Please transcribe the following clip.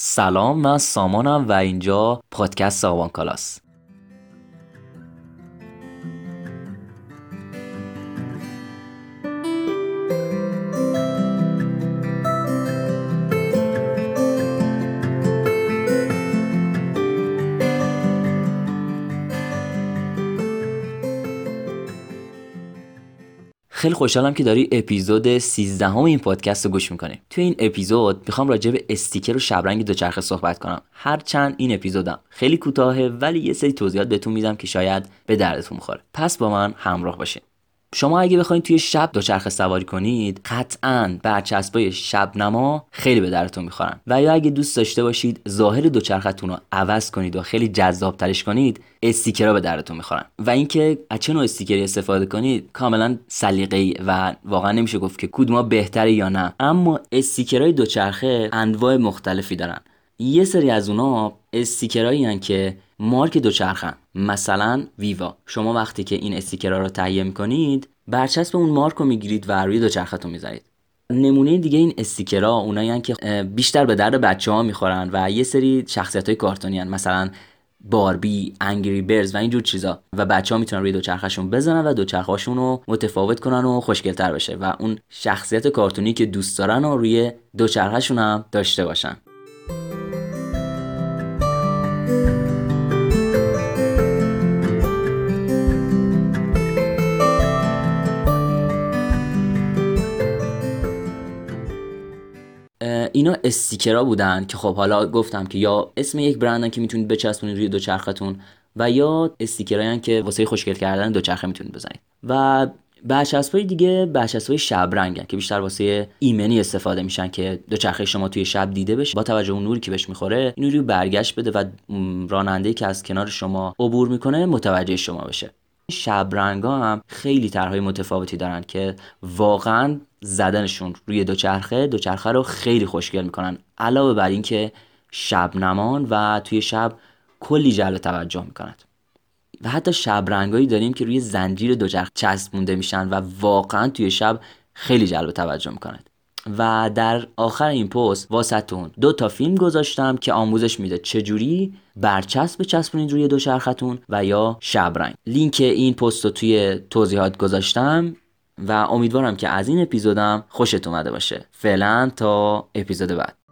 سلام من سامانم و اینجا پادکست آوان کلاس. خیلی خوشحالم که داری اپیزود 13 هم این پادکست رو گوش می‌کنی. توی این اپیزود می‌خوام راجع به استیکر و شبرنگ دوچرخه صحبت کنم. هرچند این اپیزودم. خیلی کوتاهه ولی یه سری توضیحات بهتون میدم که شاید به دردتون بخوره. پس با من همراه باشین. شما اگه بخواید توی شب دوچرخه سواری کنید قطعا برچسبای شب نما خیلی به درتون می‌خورن. و یا اگه دوست داشته باشید ظاهر دوچرختون رو عوض کنید و خیلی جذاب ترش کنید استیکرها به درتون می‌خورن. و اینکه از چه نوع استیکری استفاده کنید کاملا سلیقه‌ای و واقعا نمیشه گفت که کدوما بهتره یا نه. اما استیکرهای دوچرخه انواع مختلفی دارن. یه سری از اونا استیکرایی که مارک دوچرخن. مثلا ویوا. شما وقتی که این استیکرها رو تهیه می‌کنید برچسب اون مارک رو می‌گیرید و روی دوچرختون می‌ذارید. نمونه دیگه این استیکرها اونایی که بیشتر به درد بچه ها می‌خورن و یه سری شخصیت های کارتونی هن. مثلا باربی، انگری برز و اینجور چیزا. و بچه ها می‌تونن روی دوچرخشون بزنن و دوچرخهاشون رو متفاوت کنن و خوشگلتر بشه و اون شخصیت کارتونی که دوست دارن و روی دوچرخهشون هم داشته باشن. اینا استیکرها بودن که خب حالا گفتم که یا اسم یک برندن که می‌تونید بچسبونید روی دوچرختون و یا استیکرهایی که واسه خوشگل کردن دوچرخه می‌تونید بزنید. و برچسبای دیگه برچسبای شب رنگن که بیشتر واسه ایمنی استفاده میشن که دوچرخه شما توی شب دیده بشه با توجه اون نوری که بهش می‌خوره این برگشت بده و راننده که از کنار شما عبور می‌کنه متوجه شما بشه. شب ها هم خیلی طرحهای متفاوتی دارن که واقعا زدنشون روی دوچرخه دوچرخه رو خیلی خوشگل می‌کنن. علاوه بر اینکه شب نمان و توی شب کلی جلب توجه می‌کند. و حتی شب رنگایی داریم که روی زنجیر دوچرخه چسبونده میشن و واقعا توی شب خیلی جلب توجه می‌کند و در آخر این پست واسهتون دو تا فیلم گذاشتم که آموزش میده چجوری برچسب بچسبونید روی دوچرختون و یا شبرنگ لینک این پست رو توی توضیحات گذاشتم و امیدوارم که از این اپیزودم خوشت اومده باشه. فعلا تا اپیزود بعد.